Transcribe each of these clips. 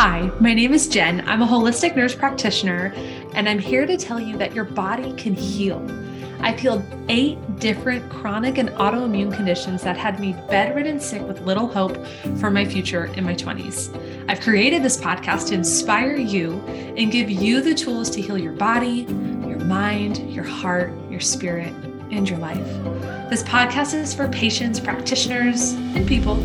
Hi, my name is Jen. I'm a holistic nurse practitioner, and I'm here to tell you that your body can heal. I've healed eight different chronic and autoimmune conditions that had me bedridden sick with little hope for my future in my 20s. I've created this podcast to inspire you and give you the tools to heal your body, your mind, your heart, your spirit, and your life. This podcast is for patients, practitioners, and people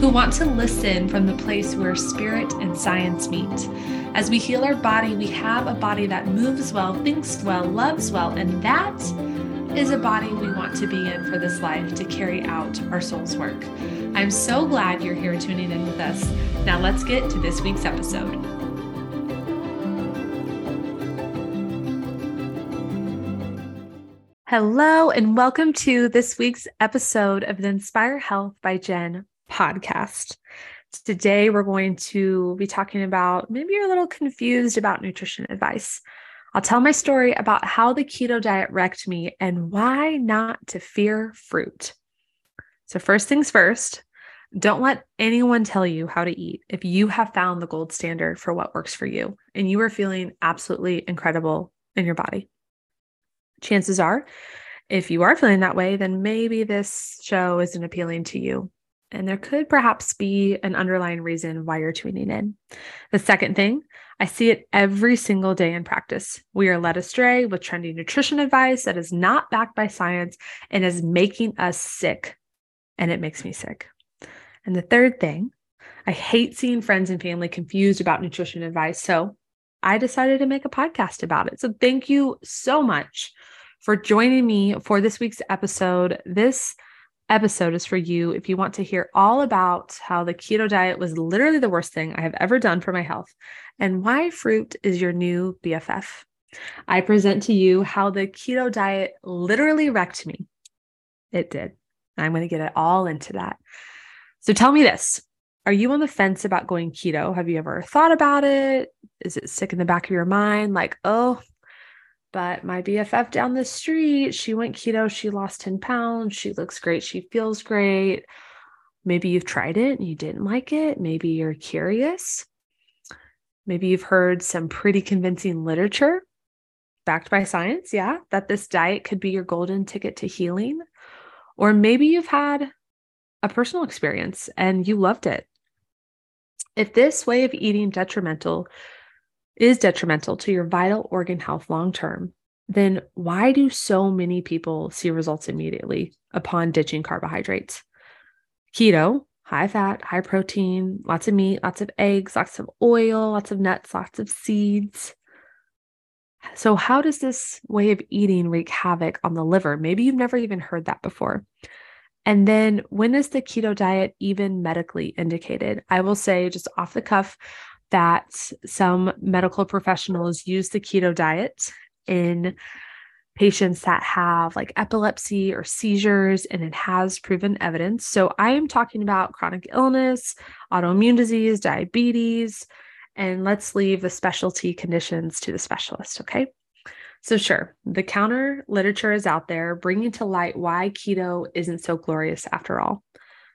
who want to listen from the place where spirit and science meet. As we heal our body, we have a body that moves well, thinks well, loves well, and that is a body we want to be in for this life to carry out our soul's work. I'm so glad you're here tuning in with us. Now let's get to this week's episode. Hello, and welcome to this week's episode of the Inspire Health by Jen podcast. Today, we're going to be talking about maybe you're a little confused about nutrition advice. I'll tell my story about how the keto diet wrecked me and why not to fear fruit. So, first things first, don't let anyone tell you how to eat if you have found the gold standard for what works for you and you are feeling absolutely incredible in your body. Chances are, if you are feeling that way, then maybe this show isn't appealing to you and there could perhaps be an underlying reason why you're tuning in. The second thing, I see it every single day in practice. We are led astray with trendy nutrition advice that is not backed by science and is making us sick. And it makes me sick. And the third thing, I hate seeing friends and family confused about nutrition advice. So I decided to make a podcast about it. So thank you so much for joining me for this week's episode. This episode is for you if you want to hear all about how the keto diet was literally the worst thing I have ever done for my health and why fruit is your new BFF. I present to you how the keto diet literally wrecked me. It did. I'm going to get it all into that. So tell me this Are you on the fence about going keto? Have you ever thought about it? Is it sick in the back of your mind? Like, oh, but my BFF down the street, she went keto. She lost 10 pounds. She looks great. She feels great. Maybe you've tried it and you didn't like it. Maybe you're curious. Maybe you've heard some pretty convincing literature backed by science. Yeah, that this diet could be your golden ticket to healing. Or maybe you've had a personal experience and you loved it. If this way of eating detrimental is detrimental to your vital organ health long term, then why do so many people see results immediately upon ditching carbohydrates? Keto, high fat, high protein, lots of meat, lots of eggs, lots of oil, lots of nuts, lots of seeds. So, how does this way of eating wreak havoc on the liver? Maybe you've never even heard that before. And then, when is the keto diet even medically indicated? I will say, just off the cuff, that some medical professionals use the keto diet in patients that have like epilepsy or seizures, and it has proven evidence. So I am talking about chronic illness, autoimmune disease, diabetes, and let's leave the specialty conditions to the specialist. Okay. So, sure, the counter literature is out there bringing to light why keto isn't so glorious after all.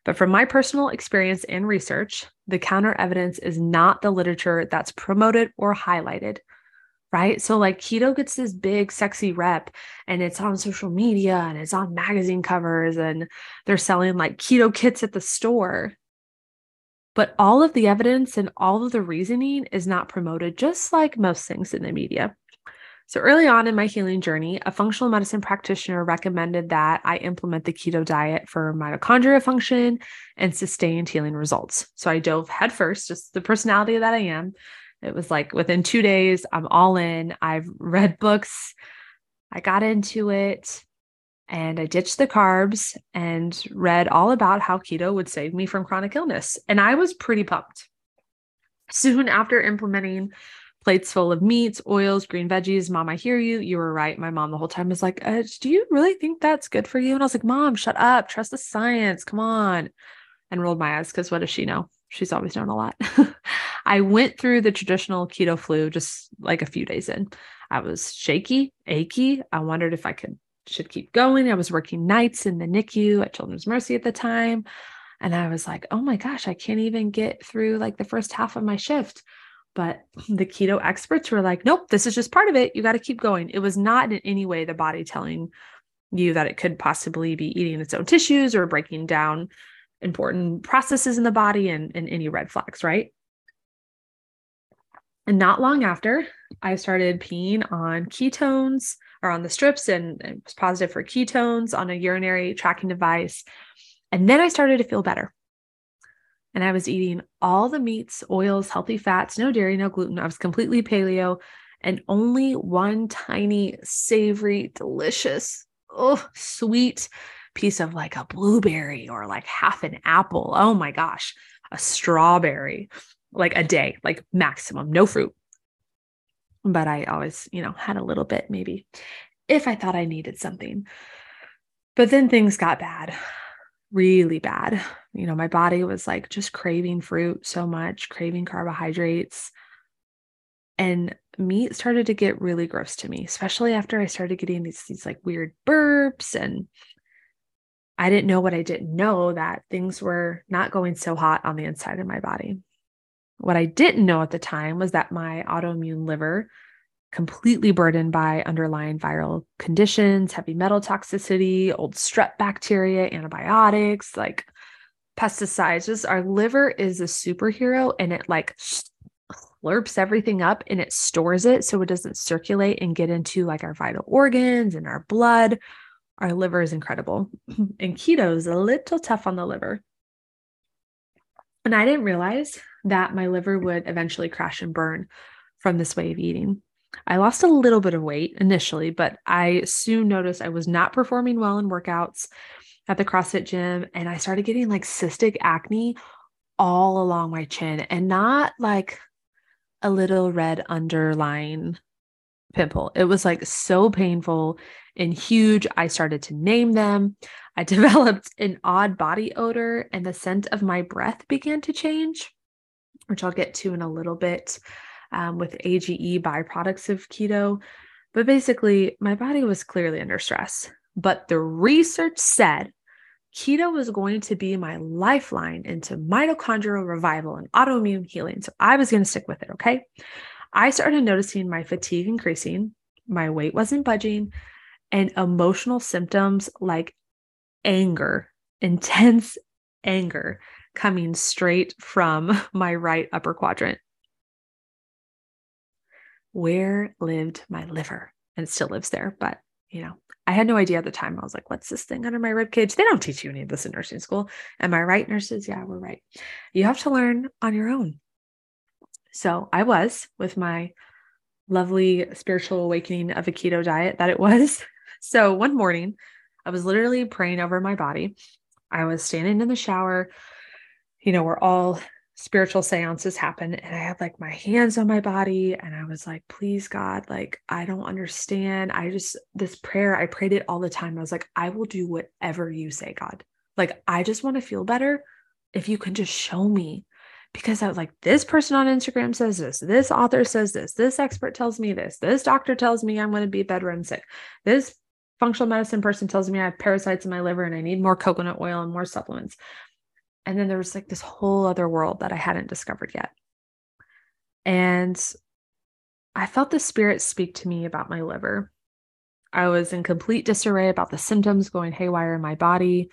But from my personal experience and research, the counter evidence is not the literature that's promoted or highlighted, right? So, like, keto gets this big, sexy rep, and it's on social media and it's on magazine covers, and they're selling like keto kits at the store. But all of the evidence and all of the reasoning is not promoted, just like most things in the media. So, early on in my healing journey, a functional medicine practitioner recommended that I implement the keto diet for mitochondria function and sustained healing results. So, I dove headfirst, just the personality that I am. It was like within two days, I'm all in. I've read books, I got into it, and I ditched the carbs and read all about how keto would save me from chronic illness. And I was pretty pumped. Soon after implementing plates full of meats, oils, green veggies. Mom, I hear you. You were right. My mom the whole time was like, uh, Do you really think that's good for you? And I was like, Mom, shut up. Trust the science. Come on. And rolled my eyes because what does she know? She's always known a lot. I went through the traditional keto flu just like a few days in. I was shaky, achy. I wondered if I could should keep going. I was working nights in the NICU at Children's Mercy at the time. And I was like, oh my gosh, I can't even get through like the first half of my shift But the keto experts were like, nope, this is just part of it. You got to keep going. It was not in any way the body telling you that it could possibly be eating its own tissues or breaking down important processes in the body and, and any red flags, right? And not long after, I started peeing on ketones or on the strips and it was positive for ketones on a urinary tracking device. And then I started to feel better. And I was eating all the meats, oils, healthy fats, no dairy, no gluten. I was completely paleo and only one tiny, savory, delicious, oh, sweet piece of like a blueberry or like half an apple. Oh my gosh, a strawberry, like a day, like maximum, no fruit. But I always, you know, had a little bit maybe if I thought I needed something. But then things got bad, really bad. You know, my body was like just craving fruit so much, craving carbohydrates. And meat started to get really gross to me, especially after I started getting these, these like weird burps and I didn't know what I didn't know that things were not going so hot on the inside of my body. What I didn't know at the time was that my autoimmune liver, completely burdened by underlying viral conditions, heavy metal toxicity, old strep bacteria, antibiotics, like pesticides, just our liver is a superhero and it like slurps everything up and it stores it so it doesn't circulate and get into like our vital organs and our blood our liver is incredible. And keto is a little tough on the liver. And I didn't realize that my liver would eventually crash and burn from this way of eating. I lost a little bit of weight initially, but I soon noticed I was not performing well in workouts at the CrossFit gym. And I started getting like cystic acne all along my chin and not like a little red underline pimple. It was like so painful and huge. I started to name them. I developed an odd body odor, and the scent of my breath began to change, which I'll get to in a little bit um, with AGE byproducts of keto. But basically, my body was clearly under stress. But the research said keto was going to be my lifeline into mitochondrial revival and autoimmune healing. So I was going to stick with it. Okay. I started noticing my fatigue increasing, my weight wasn't budging, and emotional symptoms like anger, intense anger coming straight from my right upper quadrant. Where lived my liver? And still lives there, but you know, I had no idea at the time. I was like, what's this thing under my rib cage? They don't teach you any of this in nursing school. Am I right, nurses? Yeah, we're right. You have to learn on your own. So I was with my lovely spiritual awakening of a keto diet that it was. So one morning, I was literally praying over my body. I was standing in the shower, you know, we're all spiritual seances happen. And I had like my hands on my body. And I was like, please, God, like, I don't understand. I just, this prayer, I prayed it all the time. I was like, I will do whatever you say, God. Like, I just want to feel better. If you can just show me because I was like, this person on Instagram says this, this author says this, this expert tells me this, this doctor tells me I'm going to be bedridden sick, this functional medicine person tells me I have parasites in my liver and I need more coconut oil and more supplements. And then there was like this whole other world that I hadn't discovered yet. And I felt the spirit speak to me about my liver. I was in complete disarray about the symptoms going haywire in my body.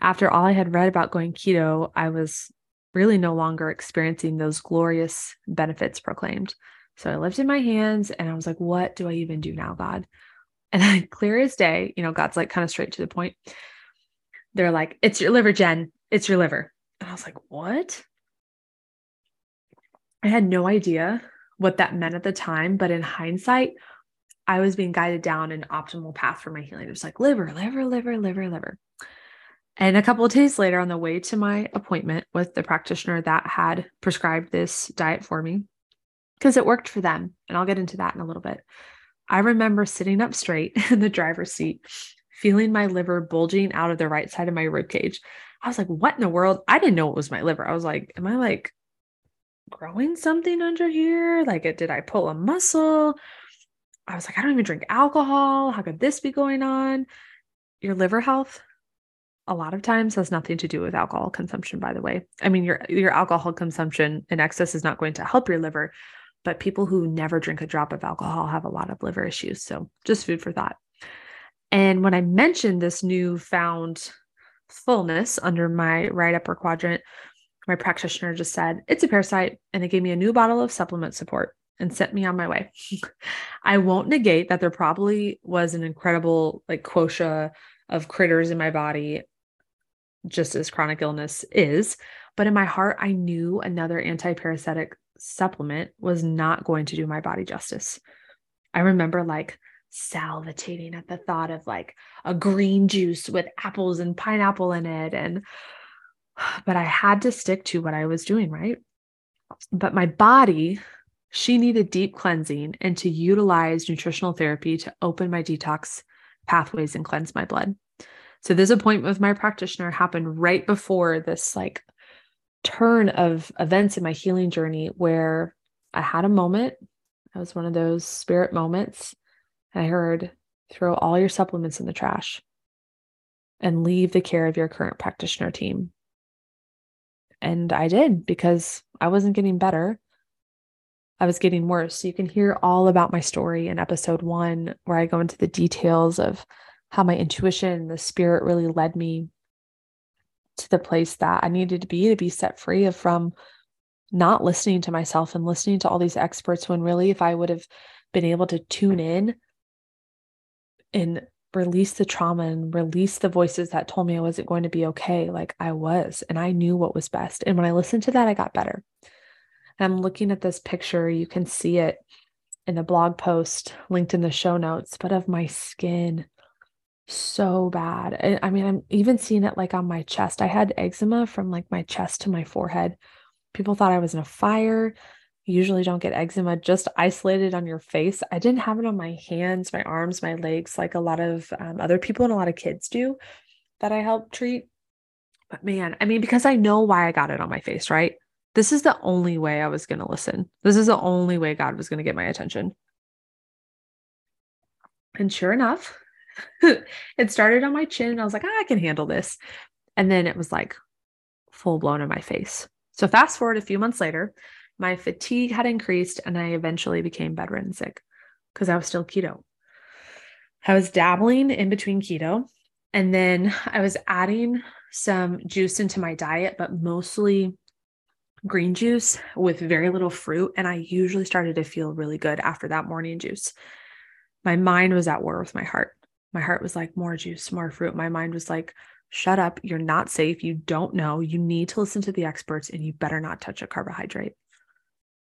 After all I had read about going keto, I was really no longer experiencing those glorious benefits proclaimed. So I lifted my hands and I was like, what do I even do now, God? And then, clear as day, you know, God's like kind of straight to the point. They're like, it's your liver, Jen. It's your liver. And I was like, what? I had no idea what that meant at the time. But in hindsight, I was being guided down an optimal path for my healing. It was like liver, liver, liver, liver, liver. And a couple of days later, on the way to my appointment with the practitioner that had prescribed this diet for me, because it worked for them, and I'll get into that in a little bit. I remember sitting up straight in the driver's seat, feeling my liver bulging out of the right side of my rib cage. I was like, what in the world? I didn't know it was my liver. I was like, am I like growing something under here? Like, did I pull a muscle? I was like, I don't even drink alcohol. How could this be going on? Your liver health a lot of times has nothing to do with alcohol consumption by the way i mean your your alcohol consumption in excess is not going to help your liver but people who never drink a drop of alcohol have a lot of liver issues so just food for thought and when i mentioned this newfound fullness under my right upper quadrant my practitioner just said it's a parasite and they gave me a new bottle of supplement support and sent me on my way i won't negate that there probably was an incredible like quota of critters in my body just as chronic illness is. But in my heart, I knew another anti-parasitic supplement was not going to do my body justice. I remember like salivating at the thought of like a green juice with apples and pineapple in it. And, but I had to stick to what I was doing, right? But my body, she needed deep cleansing and to utilize nutritional therapy to open my detox pathways and cleanse my blood. So this appointment with my practitioner happened right before this like turn of events in my healing journey where I had a moment. It was one of those spirit moments. I heard throw all your supplements in the trash and leave the care of your current practitioner team. And I did because I wasn't getting better. I was getting worse. So you can hear all about my story in episode one, where I go into the details of how my intuition, the spirit really led me to the place that I needed to be to be set free from not listening to myself and listening to all these experts when really if I would have been able to tune in and release the trauma and release the voices that told me I wasn't going to be okay, like I was, and I knew what was best. And when I listened to that, I got better. And I'm looking at this picture, you can see it in the blog post linked in the show notes, but of my skin so bad. I mean, I'm even seeing it like on my chest. I had eczema from like my chest to my forehead. People thought I was in a fire. Usually don't get eczema just isolated on your face. I didn't have it on my hands, my arms, my legs, like a lot of um, other people and a lot of kids do that I help treat. But man, I mean, because I know why I got it on my face, right? This is the only way I was going to listen. This is the only way God was going to get my attention. And sure enough, it started on my chin and I was like, ah, I can handle this. And then it was like full blown in my face. So fast forward a few months later, my fatigue had increased and I eventually became bedridden sick because I was still keto. I was dabbling in between keto and then I was adding some juice into my diet, but mostly green juice with very little fruit. And I usually started to feel really good after that morning juice. My mind was at war with my heart. My heart was like, more juice, more fruit. My mind was like, shut up. You're not safe. You don't know. You need to listen to the experts and you better not touch a carbohydrate.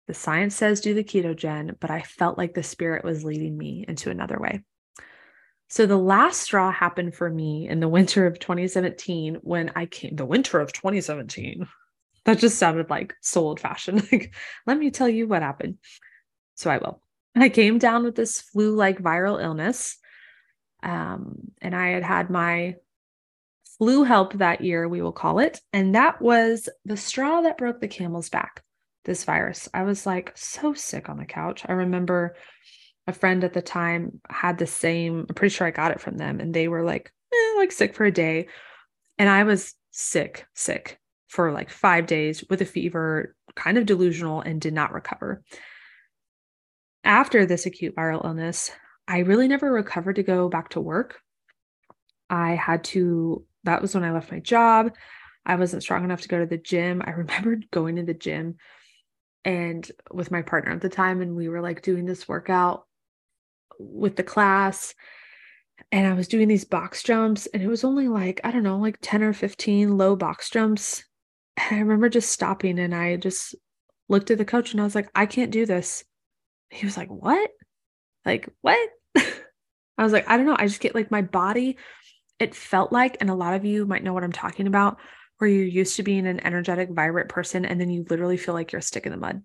The science says do the ketogen, but I felt like the spirit was leading me into another way. So the last straw happened for me in the winter of 2017 when I came, the winter of 2017. That just sounded like so old fashioned. Like, let me tell you what happened. So I will. I came down with this flu like viral illness. Um, and I had had my flu help that year, we will call it. And that was the straw that broke the camel's back, this virus. I was like so sick on the couch. I remember a friend at the time had the same, I'm pretty sure I got it from them, and they were like, eh, like sick for a day. And I was sick, sick for like five days with a fever, kind of delusional, and did not recover. After this acute viral illness, I really never recovered to go back to work. I had to, that was when I left my job. I wasn't strong enough to go to the gym. I remembered going to the gym and with my partner at the time, and we were like doing this workout with the class. And I was doing these box jumps, and it was only like, I don't know, like 10 or 15 low box jumps. And I remember just stopping and I just looked at the coach and I was like, I can't do this. He was like, What? Like, what? I was like, I don't know. I just get like my body, it felt like, and a lot of you might know what I'm talking about, where you're used to being an energetic, vibrant person, and then you literally feel like you're a stick in the mud.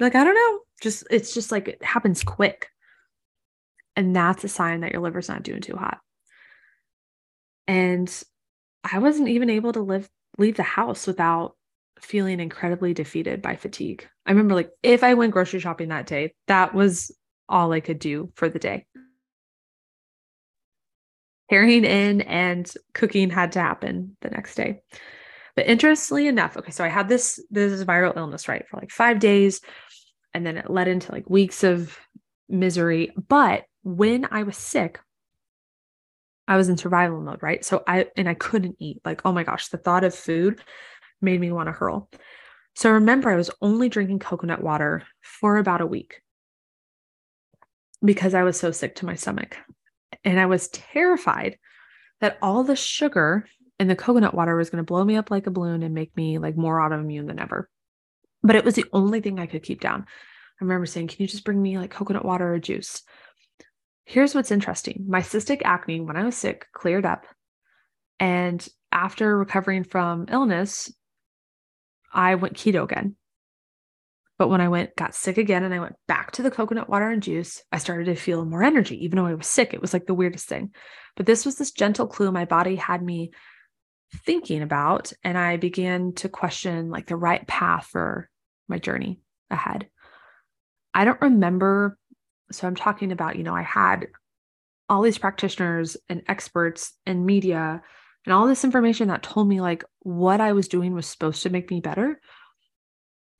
Like, I don't know. Just, it's just like it happens quick. And that's a sign that your liver's not doing too hot. And I wasn't even able to live, leave the house without feeling incredibly defeated by fatigue. I remember like if I went grocery shopping that day, that was all I could do for the day. Carrying in and cooking had to happen the next day. But interestingly enough, okay, so I had this this viral illness, right, for like five days. And then it led into like weeks of misery. But when I was sick, I was in survival mode, right? So I and I couldn't eat. Like, oh my gosh, the thought of food made me want to hurl. So remember, I was only drinking coconut water for about a week because I was so sick to my stomach. And I was terrified that all the sugar in the coconut water was going to blow me up like a balloon and make me like more autoimmune than ever. But it was the only thing I could keep down. I remember saying, Can you just bring me like coconut water or juice? Here's what's interesting my cystic acne, when I was sick, cleared up. And after recovering from illness, I went keto again. But when I went, got sick again, and I went back to the coconut water and juice, I started to feel more energy, even though I was sick. It was like the weirdest thing. But this was this gentle clue my body had me thinking about. And I began to question like the right path for my journey ahead. I don't remember so I'm talking about, you know, I had all these practitioners and experts and media and all this information that told me like what I was doing was supposed to make me better.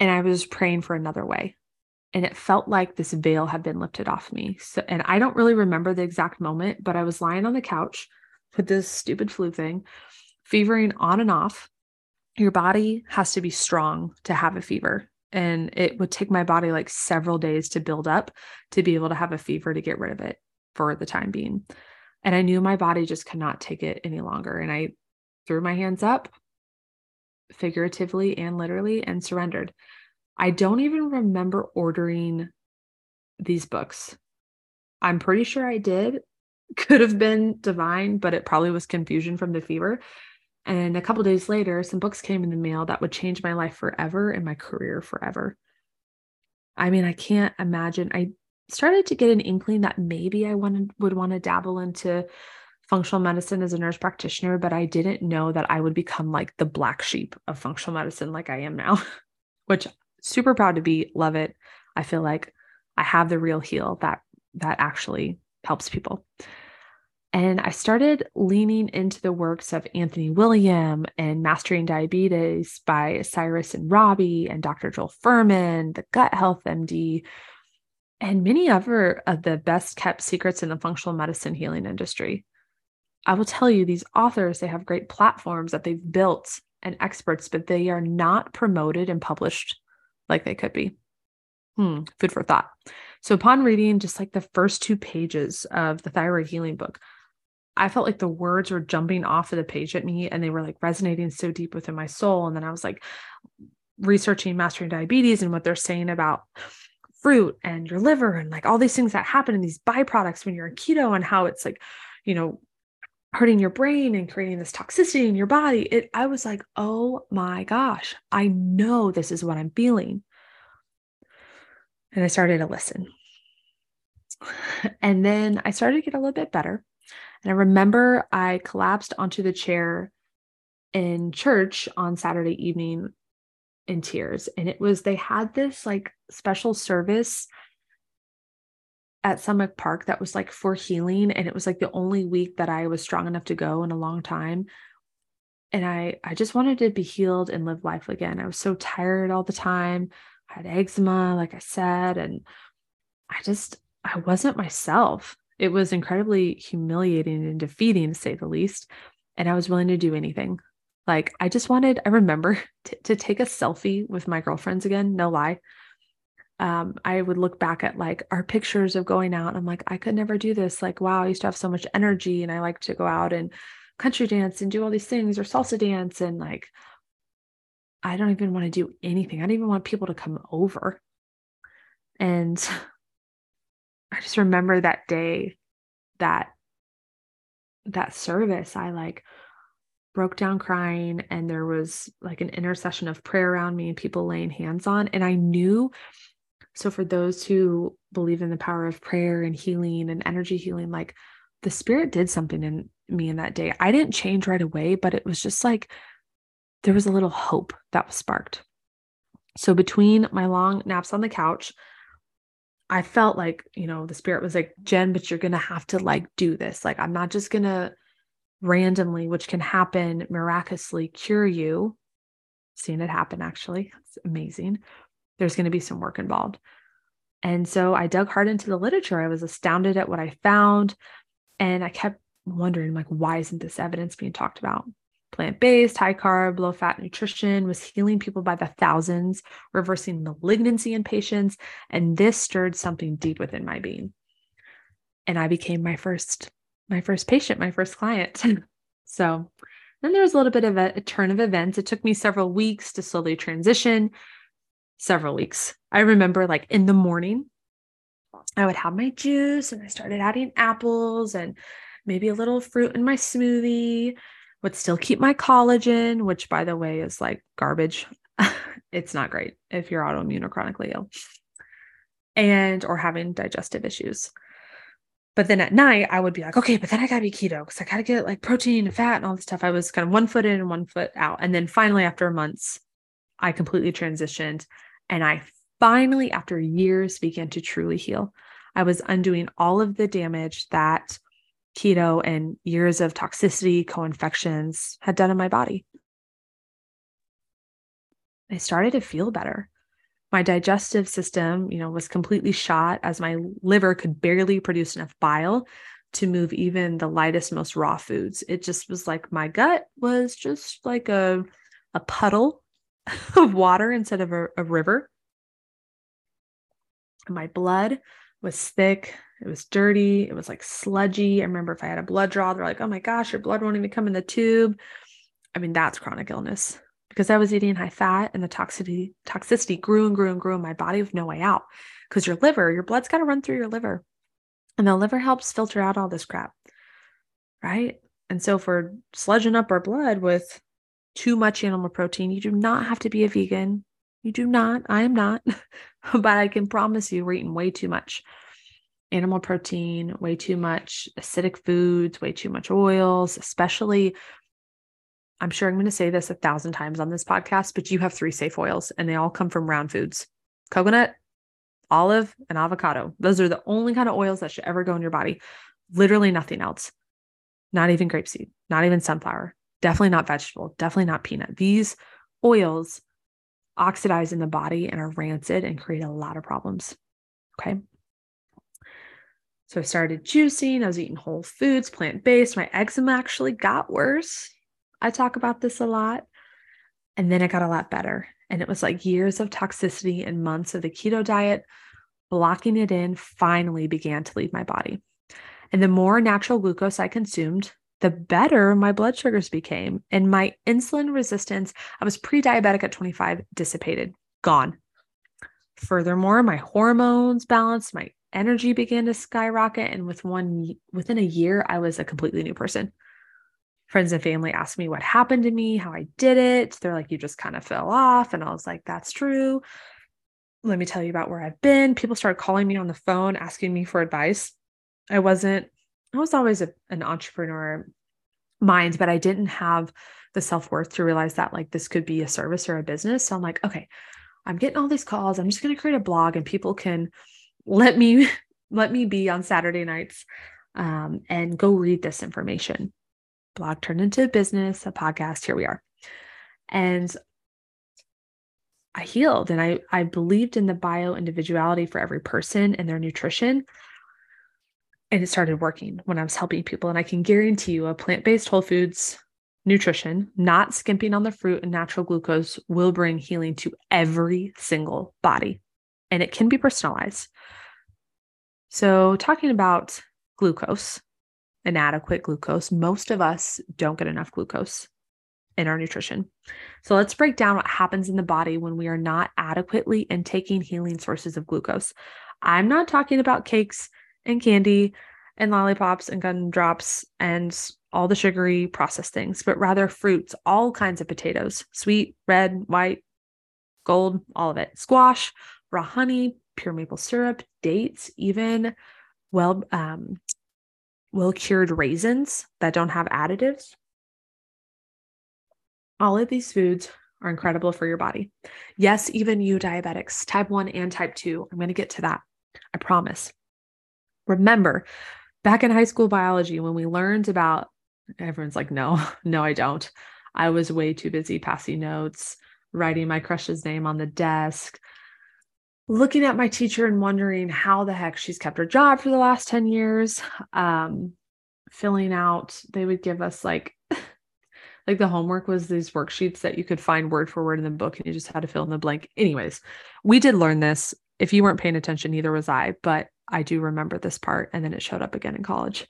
And I was praying for another way. And it felt like this veil had been lifted off me. So, and I don't really remember the exact moment, but I was lying on the couch with this stupid flu thing, fevering on and off. Your body has to be strong to have a fever and it would take my body like several days to build up to be able to have a fever to get rid of it for the time being. And I knew my body just could not take it any longer. And I threw my hands up figuratively and literally and surrendered. I don't even remember ordering these books. I'm pretty sure I did. Could have been divine, but it probably was confusion from the fever. And a couple days later, some books came in the mail that would change my life forever and my career forever. I mean, I can't imagine. I started to get an inkling that maybe I wanted would want to dabble into functional medicine as a nurse practitioner, but I didn't know that I would become like the black sheep of functional medicine like I am now, which super proud to be, love it. I feel like I have the real heal that that actually helps people. And I started leaning into the works of Anthony William and Mastering Diabetes by Cyrus and Robby and Dr. Joel Fuhrman, the Gut Health MD, and many other of the best kept secrets in the functional medicine healing industry. I will tell you, these authors, they have great platforms that they've built and experts, but they are not promoted and published like they could be. Hmm, food for thought. So, upon reading just like the first two pages of the thyroid healing book, I felt like the words were jumping off of the page at me and they were like resonating so deep within my soul. And then I was like researching mastering diabetes and what they're saying about fruit and your liver and like all these things that happen in these byproducts when you're in keto and how it's like, you know, hurting your brain and creating this toxicity in your body. It I was like, "Oh my gosh, I know this is what I'm feeling." And I started to listen. And then I started to get a little bit better. And I remember I collapsed onto the chair in church on Saturday evening in tears. And it was, they had this like special service at Summit Park that was like for healing. And it was like the only week that I was strong enough to go in a long time. And I, I just wanted to be healed and live life again. I was so tired all the time. I had eczema, like I said, and I just, I wasn't myself. It was incredibly humiliating and defeating, to say the least. And I was willing to do anything. Like, I just wanted, I remember t- to take a selfie with my girlfriends again, no lie. Um, I would look back at like our pictures of going out. I'm like, I could never do this. Like, wow, I used to have so much energy and I like to go out and country dance and do all these things or salsa dance. And like, I don't even want to do anything. I don't even want people to come over. And I just remember that day that that service I like broke down crying and there was like an intercession of prayer around me and people laying hands on and I knew so for those who believe in the power of prayer and healing and energy healing like the spirit did something in me in that day. I didn't change right away but it was just like there was a little hope that was sparked. So between my long naps on the couch I felt like, you know, the spirit was like, Jen, but you're going to have to like do this. Like, I'm not just going to randomly, which can happen miraculously, cure you. Seen it happen actually. It's amazing. There's going to be some work involved. And so I dug hard into the literature. I was astounded at what I found. And I kept wondering, like, why isn't this evidence being talked about? Plant based, high carb, low fat nutrition was healing people by the thousands, reversing malignancy in patients. And this stirred something deep within my being. And I became my first, my first patient, my first client. so then there was a little bit of a, a turn of events. It took me several weeks to slowly transition, several weeks. I remember like in the morning, I would have my juice and I started adding apples and maybe a little fruit in my smoothie would still keep my collagen, which by the way is like garbage. it's not great if you're autoimmune or chronically ill and or having digestive issues. But then at night, I would be like, okay, but then I gotta be keto because I gotta get like protein and fat and all this stuff. I was kind of one foot in and one foot out. And then finally, after months, I completely transitioned and I finally, after years, began to truly heal. I was undoing all of the damage that keto and years of toxicity, co infections had done in my body. I started to feel better. My digestive system, you know, was completely shot as my liver could barely produce enough bile to move even the lightest, most raw foods. It just was like my gut was just like a, a puddle of water instead of a, a river. My blood was thick, it was dirty. It was like sludgy. I remember if I had a blood draw, they're like, oh my gosh, your blood won't even come in the tube. I mean, that's chronic illness because I was eating high fat and the toxicity toxicity grew and grew and grew in my body with no way out. Because your liver, your blood's got to run through your liver. And the liver helps filter out all this crap. Right. And so for sludging up our blood with too much animal protein, you do not have to be a vegan. You do not. I am not. but I can promise you we're eating way too much animal protein, way too much acidic foods, way too much oils, especially. I'm sure I'm going to say this a thousand times on this podcast, but you have three safe oils and they all come from round foods coconut, olive, and avocado. Those are the only kind of oils that should ever go in your body. Literally nothing else. Not even grapeseed, not even sunflower, definitely not vegetable, definitely not peanut. These oils oxidize in the body and are rancid and create a lot of problems. Okay. So I started juicing, I was eating whole foods, plant based. My eczema actually got worse. I talk about this a lot. And then it got a lot better. And it was like years of toxicity and months of the keto diet, blocking it in, finally began to leave my body. And the more natural glucose I consumed, the better my blood sugars became. And my insulin resistance, I was pre diabetic at 25, dissipated, gone. Furthermore, my hormones balanced, my energy began to skyrocket and with one within a year I was a completely new person. Friends and family asked me what happened to me, how I did it. They're like you just kind of fell off and I was like that's true. Let me tell you about where I've been. People started calling me on the phone asking me for advice. I wasn't I was always a, an entrepreneur mind, but I didn't have the self-worth to realize that like this could be a service or a business. So I'm like, okay, I'm getting all these calls. I'm just going to create a blog and people can let me let me be on Saturday nights um, and go read this information. Blog turned into a business, a podcast. Here we are. And I healed and I, I believed in the bio individuality for every person and their nutrition. And it started working when I was helping people. And I can guarantee you a plant based whole foods nutrition, not skimping on the fruit and natural glucose, will bring healing to every single body. And it can be personalized. So, talking about glucose, inadequate glucose, most of us don't get enough glucose in our nutrition. So, let's break down what happens in the body when we are not adequately intaking healing sources of glucose. I'm not talking about cakes and candy and lollipops and gumdrops and all the sugary processed things, but rather fruits, all kinds of potatoes, sweet, red, white, gold, all of it, squash, raw honey, pure maple syrup, dates, even well um, well cured raisins that don't have additives. All of these foods are incredible for your body. Yes, even you diabetics, type 1 and type 2. I'm going to get to that. I promise. Remember, back in high school biology, when we learned about, everyone's like, no, no, I don't. I was way too busy passing notes, writing my crush's name on the desk, looking at my teacher and wondering how the heck she's kept her job for the last 10 years. Um, filling out, they would give us like, like the homework was these worksheets that you could find word for word in the book and you just had to fill in the blank. Anyways, we did learn this. If you weren't paying attention, neither was I, but I do remember this part. And then it showed up again in college.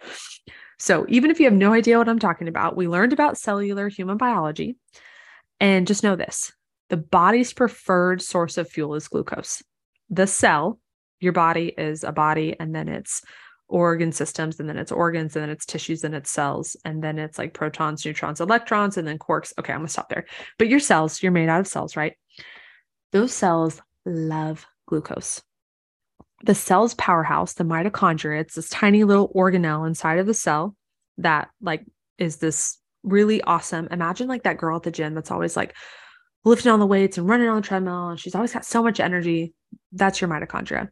So even if you have no idea what I'm talking about, we learned about cellular human biology. And just know this the body's preferred source of fuel is glucose. The cell, your body is a body, and then it's organ systems, and then it's organs, and then it's tissues, and it's cells, and then it's like protons, neutrons, electrons, and then quarks. Okay, I'm gonna stop there. But your cells, you're made out of cells, right? Those cells love glucose the cell's powerhouse, the mitochondria, it's this tiny little organelle inside of the cell that like is this really awesome. Imagine like that girl at the gym that's always like lifting all the weights and running on the treadmill and she's always got so much energy. That's your mitochondria.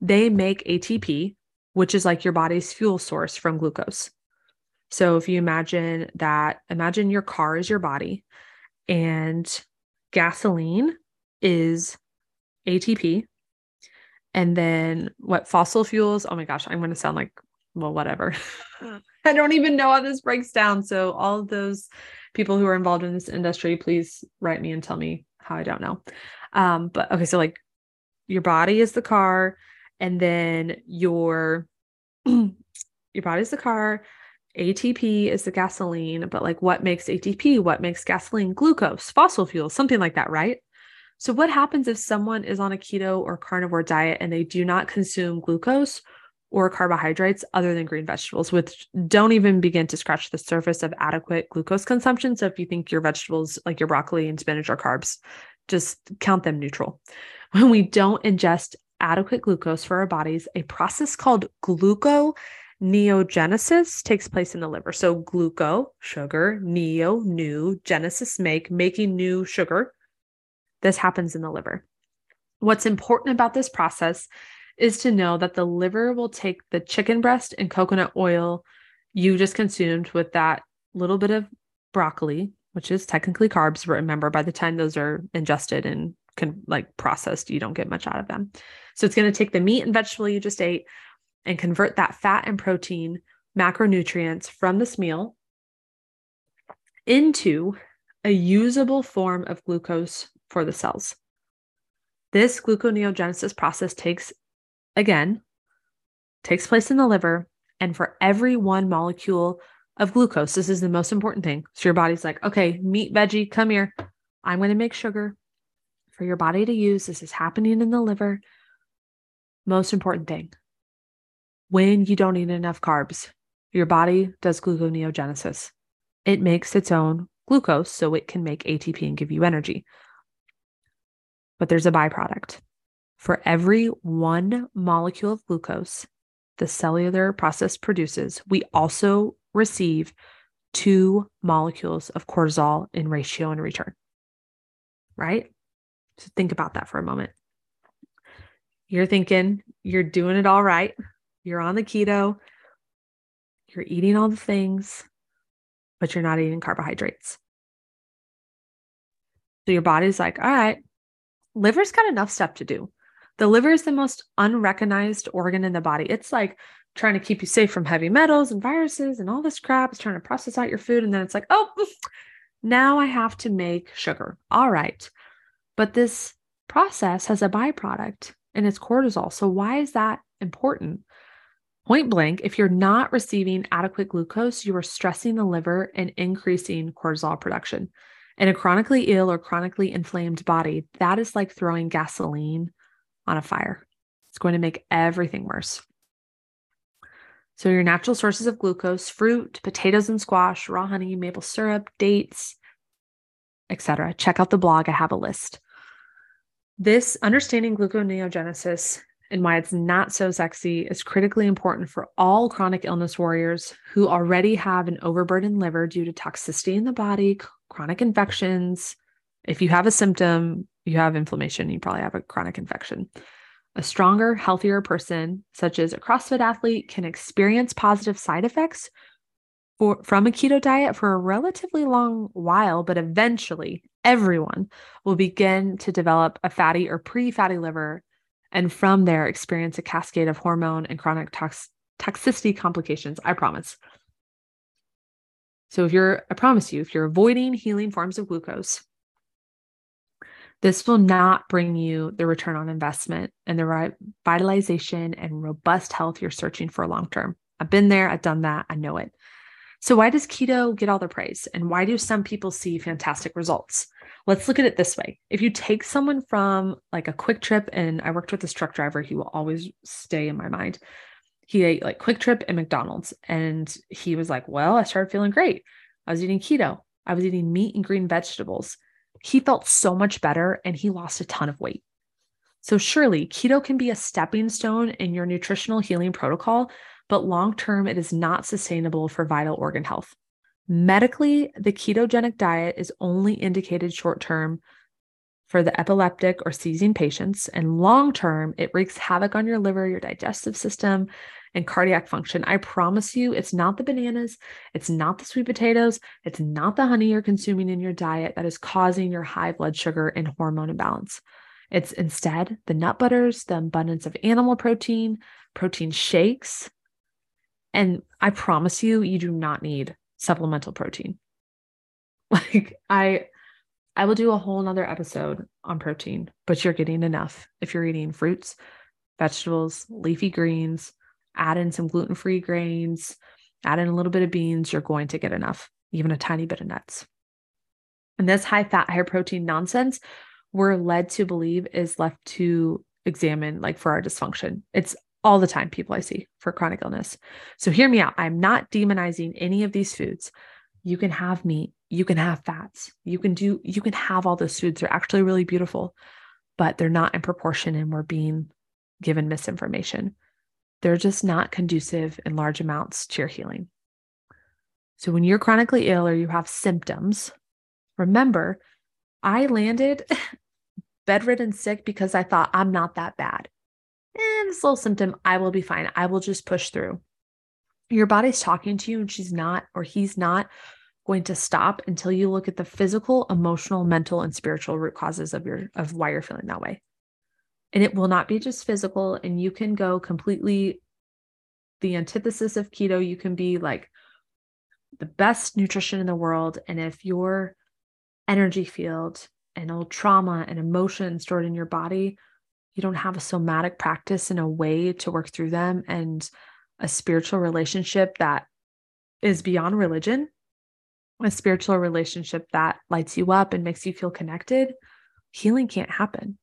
They make ATP, which is like your body's fuel source from glucose. So if you imagine that, imagine your car is your body and gasoline is ATP and then what fossil fuels? Oh my gosh, I'm going to sound like, well, whatever. I don't even know how this breaks down. So, all of those people who are involved in this industry, please write me and tell me how I don't know. Um, but okay, so like your body is the car, and then your your body is the car. ATP is the gasoline, but like what makes ATP? What makes gasoline? Glucose, fossil fuels, something like that, right? So, what happens if someone is on a keto or carnivore diet and they do not consume glucose or carbohydrates other than green vegetables, which don't even begin to scratch the surface of adequate glucose consumption? So, if you think your vegetables like your broccoli and spinach are carbs, just count them neutral. When we don't ingest adequate glucose for our bodies, a process called gluconeogenesis takes place in the liver. So, gluco, sugar, neo, new, genesis, make, making new sugar this happens in the liver. What's important about this process is to know that the liver will take the chicken breast and coconut oil you just consumed with that little bit of broccoli, which is technically carbs, remember by the time those are ingested and can like processed, you don't get much out of them. So it's going to take the meat and vegetable you just ate and convert that fat and protein macronutrients from this meal into a usable form of glucose for the cells. This gluconeogenesis process takes, again, takes place in the liver. And for every one molecule of glucose, this is the most important thing. So your body's like, okay, meat, veggie, come here. I'm going to make sugar for your body to use. This is happening in the liver. Most important thing when you don't eat enough carbs, your body does gluconeogenesis. It makes its own glucose so it can make ATP and give you energy but there's a byproduct. For every one molecule of glucose the cellular process produces, we also receive two molecules of cortisol in ratio in return. Right? So think about that for a moment. You're thinking you're doing it all right. You're on the keto. You're eating all the things, but you're not eating carbohydrates. So your body's like, all right, liver's got enough stuff to do. The liver is the most unrecognized organ in the body. It's like trying to keep you safe from heavy metals and viruses and all this crap. It's trying to process out your food. And then it's like, oh, now I have to make sugar. All right. But this process has a byproduct and it's cortisol. So, why is that important? Point blank, if you're not receiving adequate glucose, you are stressing the liver and increasing cortisol production. In a chronically ill or chronically inflamed body, that is like throwing gasoline on a fire. It's going to make everything worse. So, your natural sources of glucose fruit, potatoes and squash, raw honey, maple syrup, dates, etc. Check out the blog, I have a list. This understanding gluconeogenesis and why it's not so sexy is critically important for all chronic illness warriors who already have an overburdened liver due to toxicity in the body, chronic infections. If you have a symptom, you have inflammation, you probably have a chronic infection. A stronger, healthier person, such as a CrossFit athlete, can experience positive side effects for, from a keto diet for a relatively long while, but eventually everyone will begin to develop a fatty or pre fatty liver. And from there, experience a cascade of hormone and chronic tox- toxicity complications. I promise. So, if you're, I promise you, if you're avoiding healing forms of glucose, this will not bring you the return on investment and the right vitalization and robust health you're searching for long term. I've been there, I've done that, I know it. So, why does keto get all the praise? And why do some people see fantastic results? Let's look at it this way. If you take someone from like a QuikTrip, and I worked with this truck driver, he will always stay in my mind. He ate like QuikTrip and McDonald's. And he was like, Well, I started feeling great. I was eating keto, I was eating meat and green vegetables. He felt so much better and he lost a ton of weight. So, surely keto can be a stepping stone in your nutritional healing protocol but long term, it is not sustainable for vital organ health. Medically, the ketogenic diet is only indicated short term for the epileptic or seizing patients, and long term, it wreaks havoc on your liver, your digestive system, and cardiac function. I promise you, it's not the bananas, it's not the sweet potatoes, it's not the honey you're consuming in your diet that is causing your high blood sugar and hormone imbalance. It's instead the nut butters, the abundance of animal protein, protein shakes, and I promise you, you do not need supplemental protein. Like I I will do a whole nother episode on protein, but you're getting enough if you're eating fruits, vegetables, leafy greens, add in some gluten-free grains, add in a little bit of beans, you're going to get enough, even a tiny bit of nuts. And this high fat, high protein nonsense, we're led to believe is left to examine like for our dysfunction. It's all the time, people I see for chronic illness. So hear me out. I'm not demonizing any of these foods. You can have meat, you can have fats, you can do, you can have all those foods. They're actually really beautiful, but they're not in proportion and we're being given misinformation. They're just not conducive in large amounts to your healing. So when you're chronically ill or you have symptoms, remember, I landed bedridden sick because I thought I'm not that bad and this little symptom, I will be fine. I will just push through. Your body's talking to you and she's not, or he's not going to stop until you look at the physical, emotional, mental, and spiritual root causes of your of why you're feeling that way. And it will not be just physical, and you can go completely the antithesis of keto. You can be like the best nutrition in the world. And if your energy field and old trauma and emotion stored in your body you don't have a somatic practice and a way to work through them and a spiritual relationship that is beyond religion, a spiritual relationship that lights you up and makes you feel connected, healing can't happen.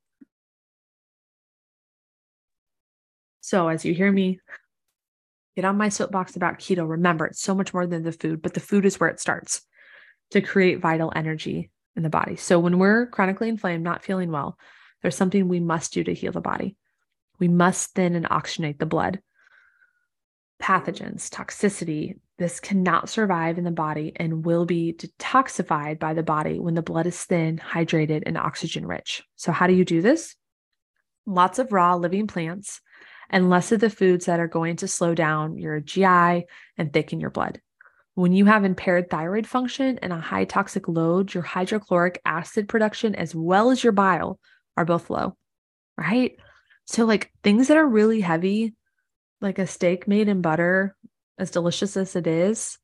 So, as you hear me get on my soapbox about keto, remember it's so much more than the food, but the food is where it starts to create vital energy in the body. So, when we're chronically inflamed, not feeling well, there's something we must do to heal the body. We must thin and oxygenate the blood. Pathogens, toxicity, this cannot survive in the body and will be detoxified by the body when the blood is thin, hydrated, and oxygen rich. So, how do you do this? Lots of raw living plants and less of the foods that are going to slow down your GI and thicken your blood. When you have impaired thyroid function and a high toxic load, your hydrochloric acid production, as well as your bile, are both low, right? So, like things that are really heavy, like a steak made in butter, as delicious as it is,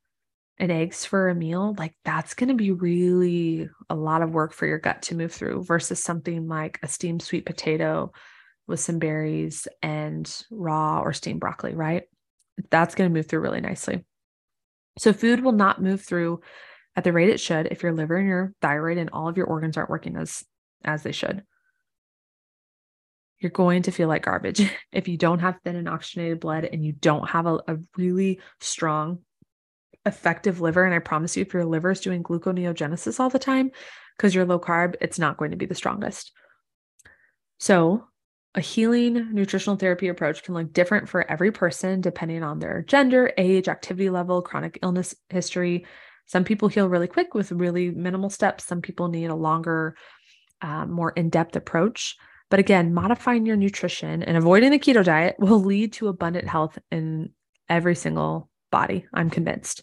and eggs for a meal, like that's going to be really a lot of work for your gut to move through versus something like a steamed sweet potato with some berries and raw or steamed broccoli, right? That's going to move through really nicely. So, food will not move through at the rate it should if your liver and your thyroid and all of your organs aren't working as as they should you're going to feel like garbage if you don't have thin and oxygenated blood and you don't have a, a really strong, effective liver. And I promise you, if your liver is doing gluconeogenesis all the time because you're low carb, it's not going to be the strongest. So, a healing nutritional therapy approach can look different for every person depending on their gender, age, activity level, chronic illness history. Some people heal really quick with really minimal steps. Some people need a longer, uh, more in depth approach. But again, modifying your nutrition and avoiding the keto diet will lead to abundant health in every single body. I'm convinced.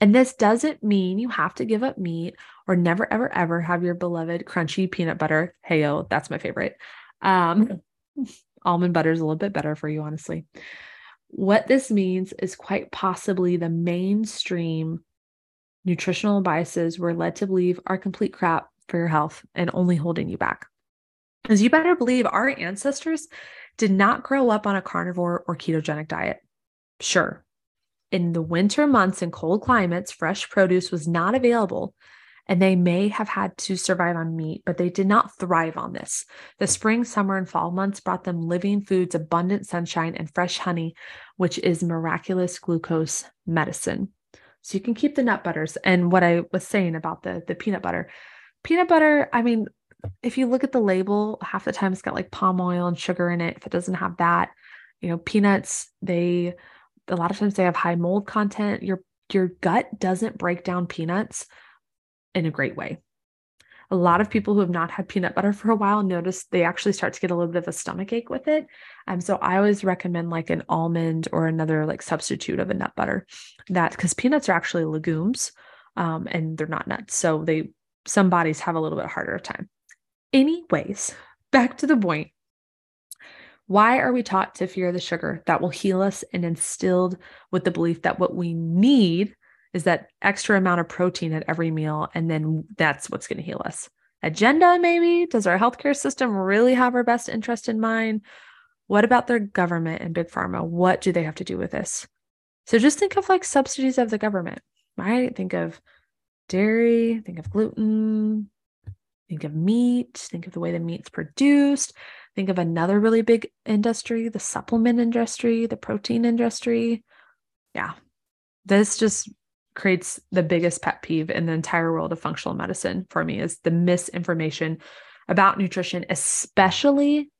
And this doesn't mean you have to give up meat or never, ever, ever have your beloved crunchy peanut butter. Heyo, that's my favorite. Um, almond butter is a little bit better for you, honestly. What this means is quite possibly the mainstream nutritional biases we're led to believe are complete crap for your health and only holding you back. As you better believe, our ancestors did not grow up on a carnivore or ketogenic diet. Sure, in the winter months and cold climates, fresh produce was not available, and they may have had to survive on meat, but they did not thrive on this. The spring, summer, and fall months brought them living foods, abundant sunshine, and fresh honey, which is miraculous glucose medicine. So you can keep the nut butters. And what I was saying about the, the peanut butter, peanut butter, I mean, if you look at the label, half the time it's got like palm oil and sugar in it. If it doesn't have that, you know, peanuts, they a lot of times they have high mold content. Your your gut doesn't break down peanuts in a great way. A lot of people who have not had peanut butter for a while notice they actually start to get a little bit of a stomach ache with it. Um, so I always recommend like an almond or another like substitute of a nut butter. That because peanuts are actually legumes, um, and they're not nuts. So they some bodies have a little bit harder time. Anyways, back to the point. Why are we taught to fear the sugar that will heal us and instilled with the belief that what we need is that extra amount of protein at every meal, and then that's what's going to heal us? Agenda, maybe? Does our healthcare system really have our best interest in mind? What about their government and big pharma? What do they have to do with this? So just think of like subsidies of the government, right? Think of dairy, think of gluten, think of meat, think of the way the meat's produced, Think of another really big industry, the supplement industry, the protein industry. Yeah. This just creates the biggest pet peeve in the entire world of functional medicine for me is the misinformation about nutrition, especially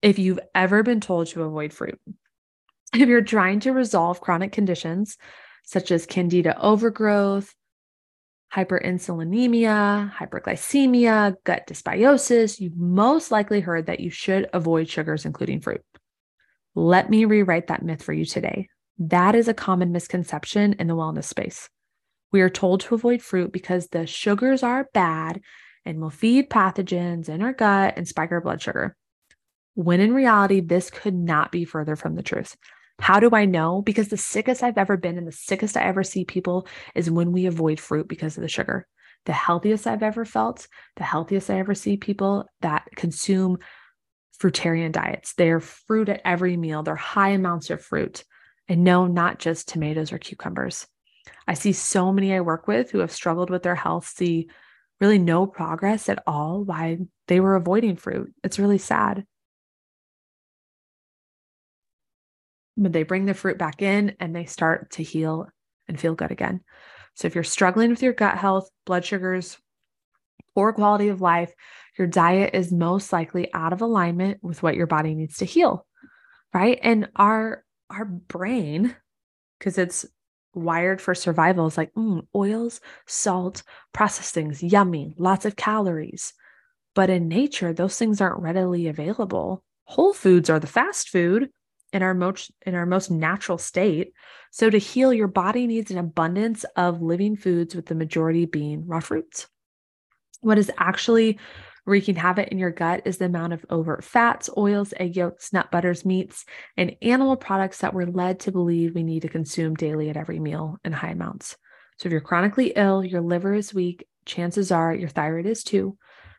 if you've ever been told to avoid fruit. If you're trying to resolve chronic conditions such as candida overgrowth, hyperinsulinemia, hyperglycemia, gut dysbiosis, you've most likely heard that you should avoid sugars, including fruit. Let me rewrite that myth for you today. That is a common misconception in the wellness space. We are told to avoid fruit because the sugars are bad and will feed pathogens in our gut and spike our blood sugar. When in reality, this could not be further from the truth. How do I know? Because the sickest I've ever been and the sickest I ever see people is when we avoid fruit because of the sugar. The healthiest I've ever felt, the healthiest I ever see people that consume fruitarian diets. They're fruit at every meal, they're high amounts of fruit. And no, not just tomatoes or cucumbers. I see so many I work with who have struggled with their health see really no progress at all why they were avoiding fruit. It's really sad. But they bring the fruit back in and they start to heal and feel good again. So if you're struggling with your gut health, blood sugars, poor quality of life, your diet is most likely out of alignment with what your body needs to heal. Right? And our our brain because it's wired for survival is like mm, oils, salt, processed things, yummy, lots of calories. But in nature, those things aren't readily available. Whole foods are the fast food, in our most in our most natural state. So to heal, your body needs an abundance of living foods with the majority being raw fruits. What is actually wreaking havoc in your gut is the amount of overt fats, oils, egg yolks, nut butters, meats, and animal products that we're led to believe we need to consume daily at every meal in high amounts. So if you're chronically ill, your liver is weak, chances are your thyroid is too.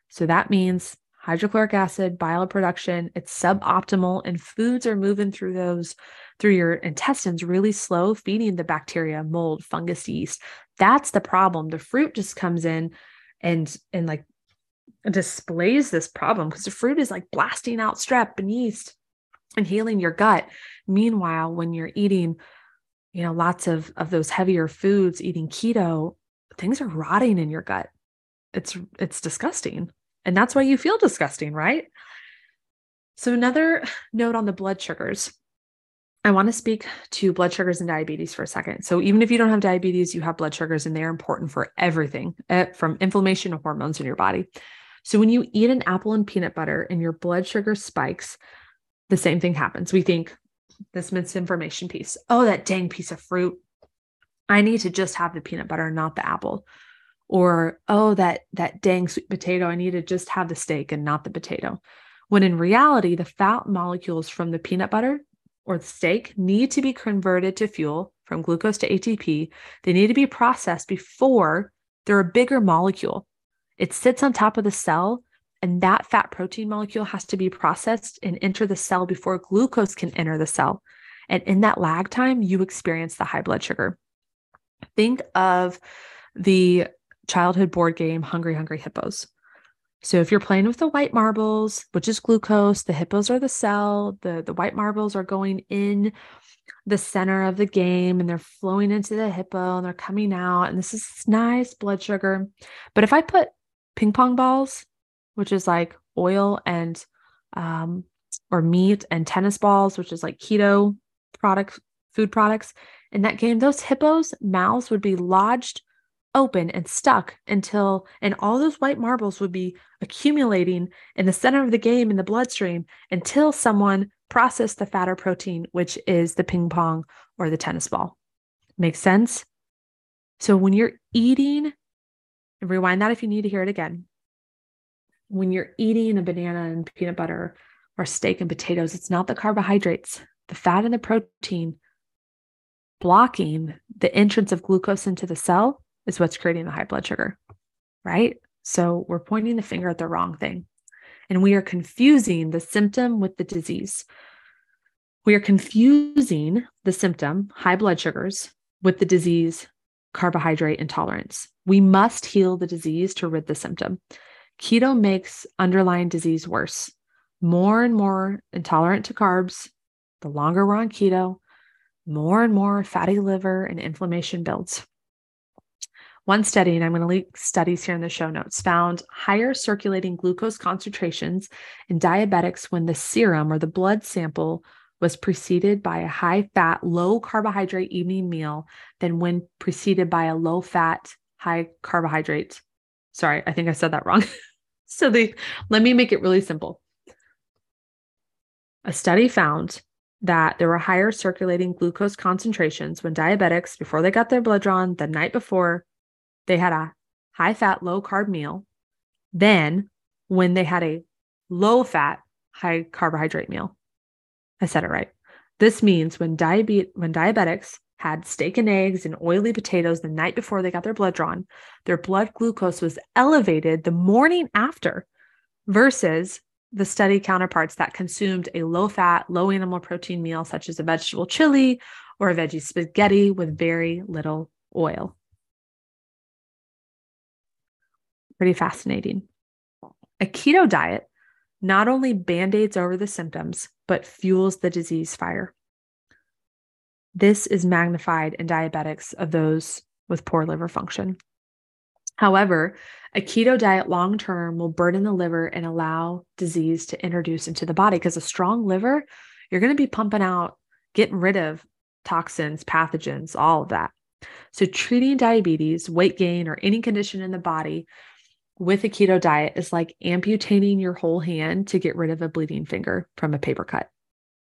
So that means hydrochloric acid, bile production, it's suboptimal, and foods are moving through those through your intestines really slow, feeding the bacteria, mold, fungus, yeast. That's the problem. The fruit just comes in and and like displays this problem because the fruit is like blasting out strep and yeast and healing your gut. Meanwhile, when you're eating, you know, lots of of those heavier foods, eating keto, things are rotting in your gut. It's it's disgusting. And that's why you feel disgusting, right? So, another note on the blood sugars. I want to speak to blood sugars and diabetes for a second. So, even if you don't have diabetes, you have blood sugars, and they're important for everything eh, from inflammation to hormones in your body. So when you eat an apple and peanut butter and your blood sugar spikes, the same thing happens. We think this misinformation piece. Oh, that dang piece of fruit. I need to just have the peanut butter, not the apple. Or, oh, that that dang sweet potato. I need to just have the steak and not the potato. When in reality, the fat molecules from the peanut butter or the steak need to be converted to fuel from glucose to ATP. They need to be processed before they're a bigger molecule. It sits on top of the cell and that fat protein molecule has to be processed and enter the cell before glucose can enter the cell. And in that lag time, you experience the high blood sugar. Think of the childhood board game Hungry Hungry Hippos. So if you're playing with the white marbles, which is glucose, the hippos are the cell, the, the white marbles are going in the center of the game and they're flowing into the hippo and they're coming out. And this is nice blood sugar. But if I put ping pong balls which is like oil and um, or meat and tennis balls, which is like keto product food products. In that game, those hippos' mouths would be lodged open and stuck until, and all those white marbles would be accumulating in the center of the game in the bloodstream until someone processed the fat or protein, which is the ping pong or the tennis ball. Makes sense? So when you're eating, rewind that if you need to hear it again when you're eating a banana and peanut butter or steak and potatoes, it's not the carbohydrates, the fat and the protein blocking the entrance of glucose into the cell is what's creating the high blood sugar, right? So we're pointing the finger at the wrong thing. And we are confusing the symptom with the disease. We are confusing the symptom, high blood sugars, with the disease, carbohydrate intolerance. We must heal the disease to rid the symptom. Keto makes underlying disease worse. More and more intolerant to carbs, the longer we're on keto, more and more fatty liver and inflammation builds. One study, and I'm going to link studies here in the show notes, found higher circulating glucose concentrations in diabetics when the serum or the blood sample was preceded by a high fat, low carbohydrate evening meal than when preceded by a low fat, high carbohydrate Sorry, I think I said that wrong. so they let me make it really simple. A study found that there were higher circulating glucose concentrations when diabetics, before they got their blood drawn the night before, they had a high fat, low carb meal than when they had a low fat, high carbohydrate meal. I said it right. This means when, diabe- when diabetics had steak and eggs and oily potatoes the night before they got their blood drawn, their blood glucose was elevated the morning after versus the study counterparts that consumed a low fat, low animal protein meal, such as a vegetable chili or a veggie spaghetti with very little oil. Pretty fascinating. A keto diet not only band aids over the symptoms, but fuels the disease fire. This is magnified in diabetics of those with poor liver function. However, a keto diet long term will burden the liver and allow disease to introduce into the body because a strong liver, you're going to be pumping out, getting rid of toxins, pathogens, all of that. So, treating diabetes, weight gain, or any condition in the body with a keto diet is like amputating your whole hand to get rid of a bleeding finger from a paper cut.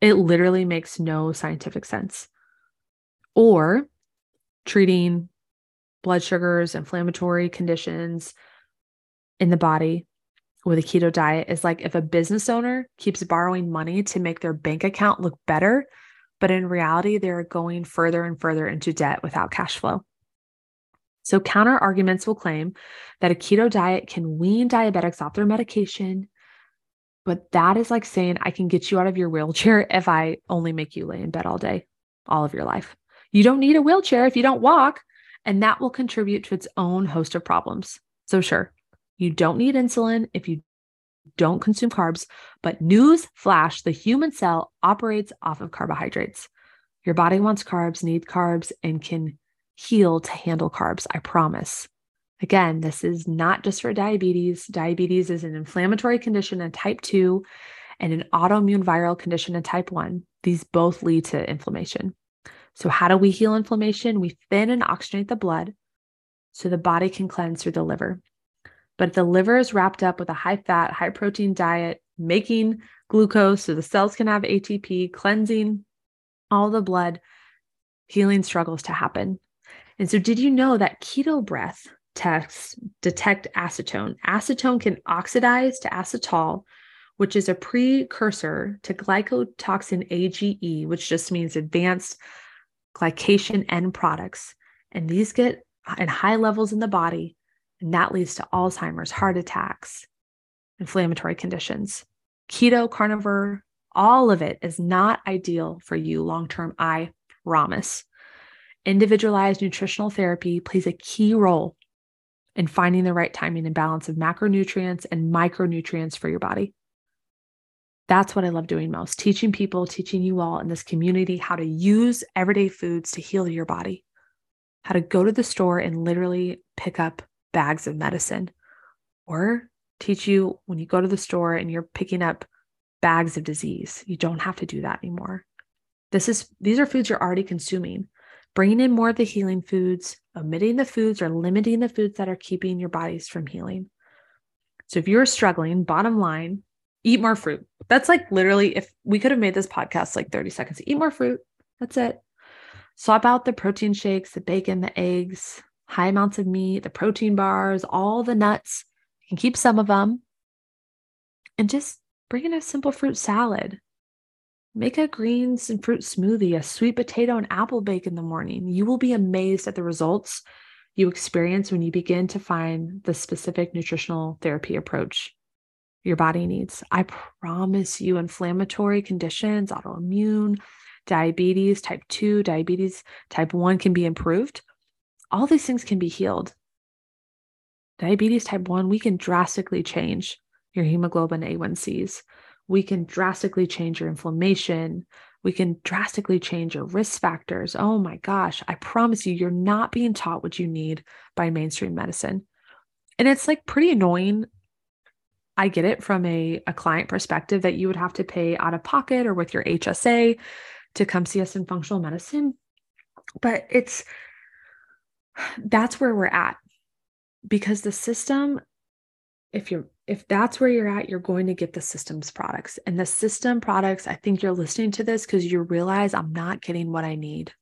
It literally makes no scientific sense or treating blood sugars, inflammatory conditions in the body with a keto diet is like if a business owner keeps borrowing money to make their bank account look better, but in reality, they're going further and further into debt without cash flow. So, counter arguments will claim that a keto diet can wean diabetics off their medication, but that is like saying I can get you out of your wheelchair if I only make you lay in bed all day, all of your life. You don't need a wheelchair if you don't walk, and that will contribute to its own host of problems. So, sure, you don't need insulin if you don't consume carbs, but news flash the human cell operates off of carbohydrates. Your body wants carbs, needs carbs, and can heal to handle carbs. I promise. Again, this is not just for diabetes. Diabetes is an inflammatory condition in type 2 and an autoimmune viral condition in type 1. These both lead to inflammation. So, how do we heal inflammation? We thin and oxygenate the blood so the body can cleanse through the liver. But the liver is wrapped up with a high fat, high protein diet, making glucose so the cells can have ATP, cleansing all the blood, healing struggles to happen. And so, did you know that keto breath tests detect acetone? Acetone can oxidize to acetol, which is a precursor to glycotoxin AGE, which just means advanced glycation end products. And these get in high levels in the body, and that leads to Alzheimer's, heart attacks, inflammatory conditions. Keto, carnivore, all of it is not ideal for you long term. I promise. Individualized nutritional therapy plays a key role in finding the right timing and balance of macronutrients and micronutrients for your body. That's what I love doing most teaching people, teaching you all in this community how to use everyday foods to heal your body, how to go to the store and literally pick up bags of medicine, or teach you when you go to the store and you're picking up bags of disease. You don't have to do that anymore. This is these are foods you're already consuming. Bringing in more of the healing foods, omitting the foods or limiting the foods that are keeping your bodies from healing. So if you're struggling, bottom line, eat more fruit. That's like literally if we could have made this podcast like 30 seconds, eat more fruit. That's it. Swap out the protein shakes, the bacon, the eggs, high amounts of meat, the protein bars, all the nuts. You can keep some of them. And just bring in a simple fruit salad. Make a greens and fruit smoothie, a sweet potato and apple bake in the morning. You will be amazed at the results you experience when you begin to find the specific nutritional therapy approach your body needs. I promise you, inflammatory conditions, autoimmune, diabetes, type 2, diabetes, type 1 can be improved. All these things can be healed. Diabetes type 1, we can drastically change your hemoglobin A1Cs. We can drastically change your inflammation. We can drastically change your risk factors. Oh my gosh, I promise you, you're not being taught what you need by mainstream medicine. And it's like pretty annoying I get it from a, a client perspective that you would have to pay out of pocket or with your HSA to come see us in functional medicine. But it's that's where we're at because the system, if you're if that's where you're at, you're going to get the systems products. And the system products, I think you're listening to this because you realize I'm not getting what I need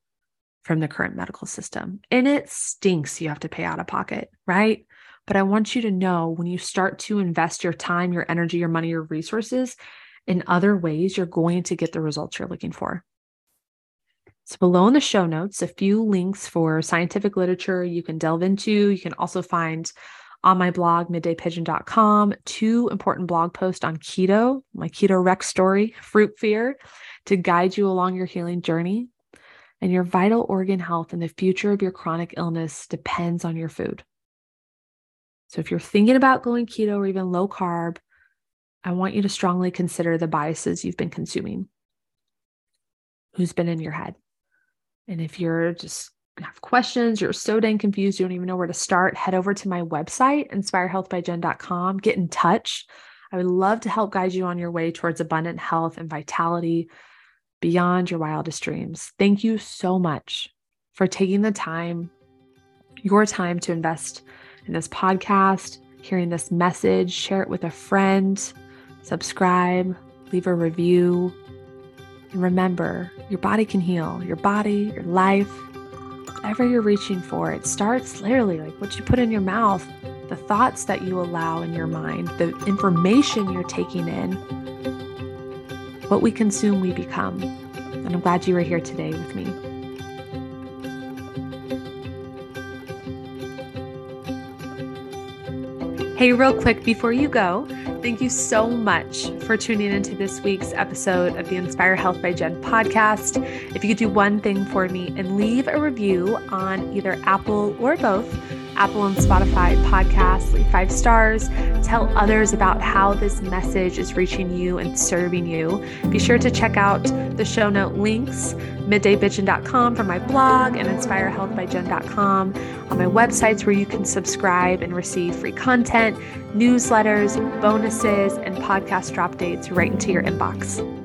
from the current medical system. And it stinks you have to pay out of pocket, right? But I want you to know when you start to invest your time, your energy, your money, your resources in other ways, you're going to get the results you're looking for. So, below in the show notes, a few links for scientific literature you can delve into. You can also find on my blog, middaypigeon.com, two important blog posts on keto, my keto wreck story, fruit fear, to guide you along your healing journey. And your vital organ health and the future of your chronic illness depends on your food. So if you're thinking about going keto or even low carb, I want you to strongly consider the biases you've been consuming. Who's been in your head? And if you're just have questions, you're so dang confused, you don't even know where to start, head over to my website, inspirehealthbyjen.com. Get in touch. I would love to help guide you on your way towards abundant health and vitality beyond your wildest dreams. Thank you so much for taking the time, your time to invest in this podcast, hearing this message, share it with a friend, subscribe, leave a review. And remember, your body can heal, your body, your life, whatever you're reaching for. It starts literally like what you put in your mouth, the thoughts that you allow in your mind, the information you're taking in. What we consume, we become. And I'm glad you were here today with me. Hey, real quick before you go, thank you so much for tuning into this week's episode of the Inspire Health by Jen podcast. If you could do one thing for me and leave a review on either Apple or both, Apple and Spotify podcasts, leave five stars, tell others about how this message is reaching you and serving you. Be sure to check out the show note links, middaypigeon.com for my blog and inspirehealthbyjen.com on my websites where you can subscribe and receive free content, newsletters, bonuses, and podcast drop dates right into your inbox.